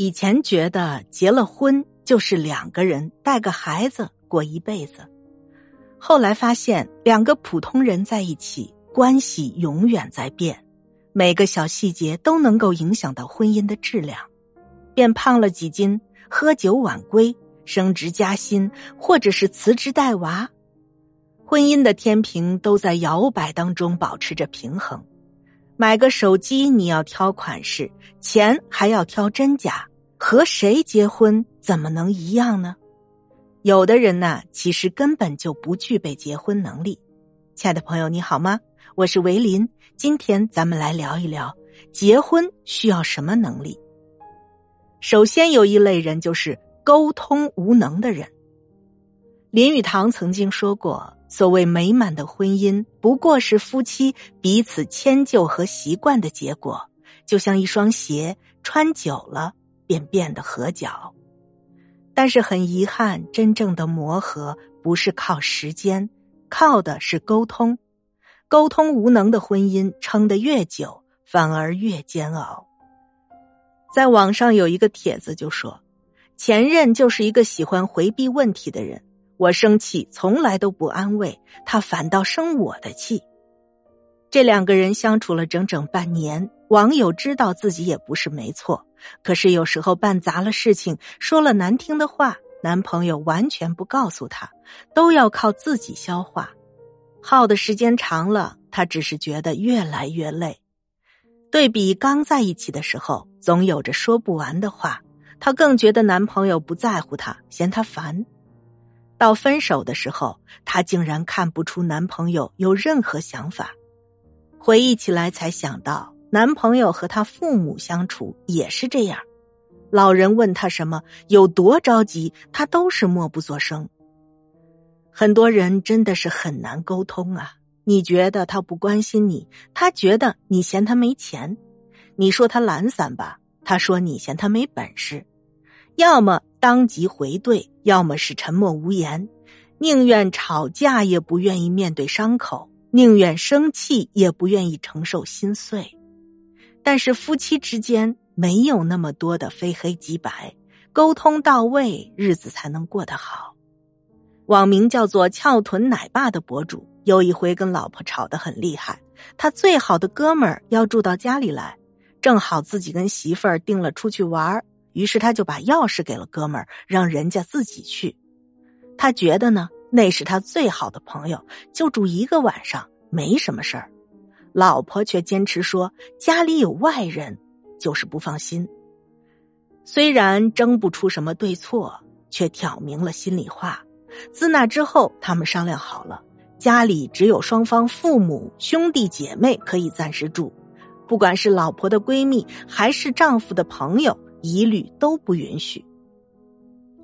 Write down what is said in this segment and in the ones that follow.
以前觉得结了婚就是两个人带个孩子过一辈子，后来发现两个普通人在一起，关系永远在变，每个小细节都能够影响到婚姻的质量。变胖了几斤，喝酒晚归，升职加薪，或者是辞职带娃，婚姻的天平都在摇摆当中保持着平衡。买个手机你要挑款式，钱还要挑真假。和谁结婚怎么能一样呢？有的人呢，其实根本就不具备结婚能力。亲爱的朋友，你好吗？我是维林，今天咱们来聊一聊结婚需要什么能力。首先有一类人就是沟通无能的人。林语堂曾经说过：“所谓美满的婚姻，不过是夫妻彼此迁就和习惯的结果，就像一双鞋穿久了。”便变得合脚，但是很遗憾，真正的磨合不是靠时间，靠的是沟通。沟通无能的婚姻撑得越久，反而越煎熬。在网上有一个帖子就说，前任就是一个喜欢回避问题的人，我生气从来都不安慰他，反倒生我的气。这两个人相处了整整半年，网友知道自己也不是没错。可是有时候办砸了事情，说了难听的话，男朋友完全不告诉她，都要靠自己消化。耗的时间长了，她只是觉得越来越累。对比刚在一起的时候，总有着说不完的话，她更觉得男朋友不在乎她，嫌她烦。到分手的时候，她竟然看不出男朋友有任何想法。回忆起来，才想到。男朋友和他父母相处也是这样，老人问他什么有多着急，他都是默不作声。很多人真的是很难沟通啊！你觉得他不关心你，他觉得你嫌他没钱；你说他懒散吧，他说你嫌他没本事。要么当即回怼，要么是沉默无言，宁愿吵架也不愿意面对伤口，宁愿生气也不愿意承受心碎。但是夫妻之间没有那么多的非黑即白，沟通到位，日子才能过得好。网名叫做“翘臀奶爸”的博主有一回跟老婆吵得很厉害，他最好的哥们儿要住到家里来，正好自己跟媳妇儿定了出去玩儿于是他就把钥匙给了哥们儿，让人家自己去。他觉得呢，那是他最好的朋友，就住一个晚上，没什么事儿。老婆却坚持说家里有外人，就是不放心。虽然争不出什么对错，却挑明了心里话。自那之后，他们商量好了，家里只有双方父母、兄弟姐妹可以暂时住，不管是老婆的闺蜜还是丈夫的朋友，一律都不允许。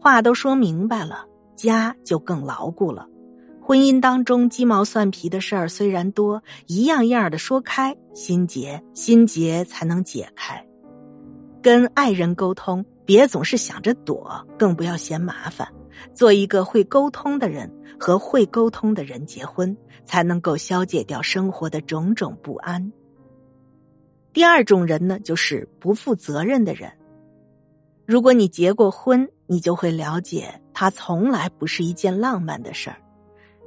话都说明白了，家就更牢固了。婚姻当中鸡毛蒜皮的事儿虽然多，一样样的说开，心结心结才能解开。跟爱人沟通，别总是想着躲，更不要嫌麻烦。做一个会沟通的人，和会沟通的人结婚，才能够消解掉生活的种种不安。第二种人呢，就是不负责任的人。如果你结过婚，你就会了解，它从来不是一件浪漫的事儿。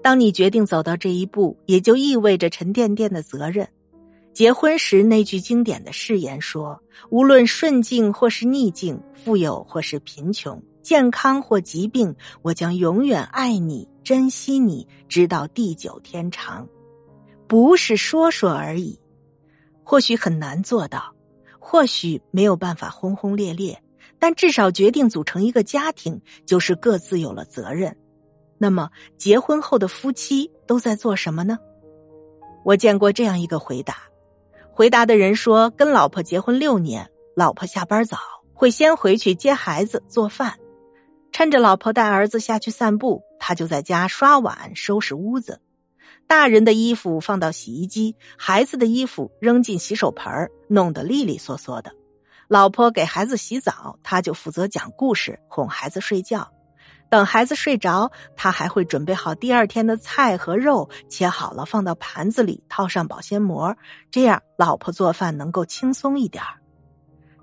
当你决定走到这一步，也就意味着沉甸甸的责任。结婚时那句经典的誓言说：“无论顺境或是逆境，富有或是贫穷，健康或疾病，我将永远爱你、珍惜你，直到地久天长。”不是说说而已，或许很难做到，或许没有办法轰轰烈烈，但至少决定组成一个家庭，就是各自有了责任。那么，结婚后的夫妻都在做什么呢？我见过这样一个回答：回答的人说，跟老婆结婚六年，老婆下班早，会先回去接孩子做饭，趁着老婆带儿子下去散步，他就在家刷碗收拾屋子，大人的衣服放到洗衣机，孩子的衣服扔进洗手盆弄得利利索索的。老婆给孩子洗澡，他就负责讲故事哄孩子睡觉。等孩子睡着，他还会准备好第二天的菜和肉，切好了放到盘子里，套上保鲜膜，这样老婆做饭能够轻松一点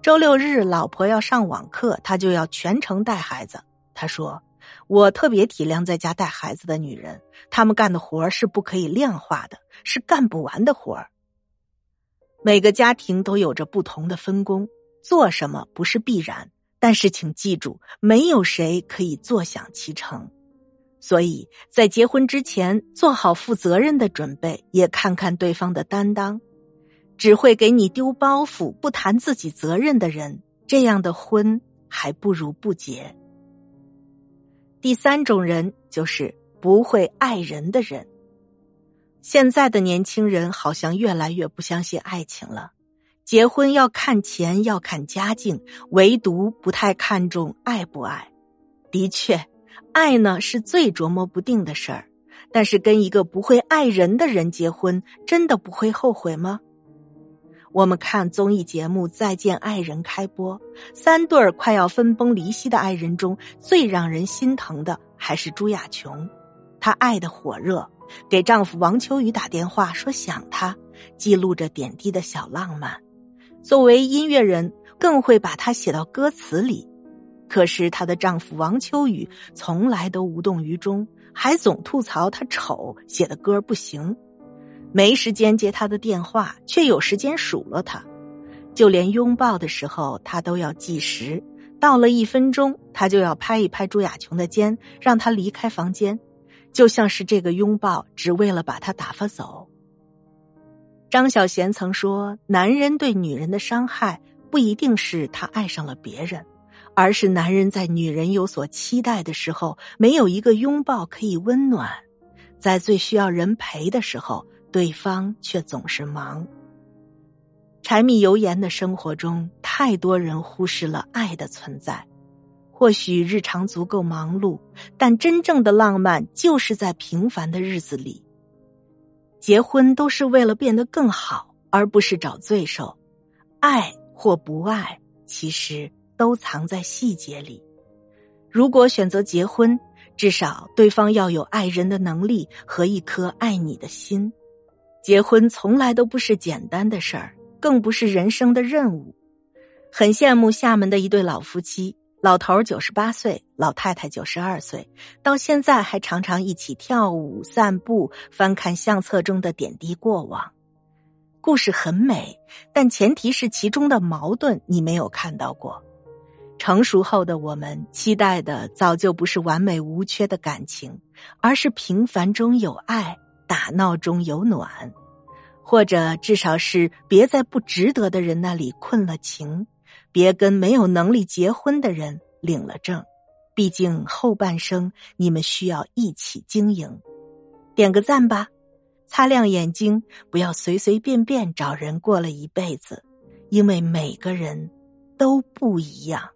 周六日老婆要上网课，他就要全程带孩子。他说：“我特别体谅在家带孩子的女人，她们干的活是不可以量化的，是干不完的活。每个家庭都有着不同的分工，做什么不是必然，但是请记住，没有谁可以坐享其成。所以在结婚之前，做好负责任的准备，也看看对方的担当。只会给你丢包袱、不谈自己责任的人，这样的婚还不如不结。”第三种人就是不会爱人的人。现在的年轻人好像越来越不相信爱情了，结婚要看钱，要看家境，唯独不太看重爱不爱。的确，爱呢是最琢磨不定的事儿，但是跟一个不会爱人的人结婚，真的不会后悔吗？我们看综艺节目《再见爱人》开播，三对儿快要分崩离析的爱人中，最让人心疼的还是朱亚琼。她爱的火热，给丈夫王秋雨打电话说想他，记录着点滴的小浪漫。作为音乐人，更会把它写到歌词里。可是她的丈夫王秋雨从来都无动于衷，还总吐槽他丑，写的歌不行。没时间接他的电话，却有时间数落他；就连拥抱的时候，他都要计时。到了一分钟，他就要拍一拍朱雅琼的肩，让她离开房间，就像是这个拥抱只为了把她打发走。张小娴曾说：“男人对女人的伤害，不一定是他爱上了别人，而是男人在女人有所期待的时候，没有一个拥抱可以温暖，在最需要人陪的时候。”对方却总是忙。柴米油盐的生活中，太多人忽视了爱的存在。或许日常足够忙碌，但真正的浪漫就是在平凡的日子里。结婚都是为了变得更好，而不是找罪受。爱或不爱，其实都藏在细节里。如果选择结婚，至少对方要有爱人的能力和一颗爱你的心。结婚从来都不是简单的事儿，更不是人生的任务。很羡慕厦门的一对老夫妻，老头九十八岁，老太太九十二岁，到现在还常常一起跳舞、散步、翻看相册中的点滴过往。故事很美，但前提是其中的矛盾你没有看到过。成熟后的我们期待的早就不是完美无缺的感情，而是平凡中有爱。打闹中有暖，或者至少是别在不值得的人那里困了情，别跟没有能力结婚的人领了证。毕竟后半生你们需要一起经营。点个赞吧，擦亮眼睛，不要随随便便找人过了一辈子，因为每个人都不一样。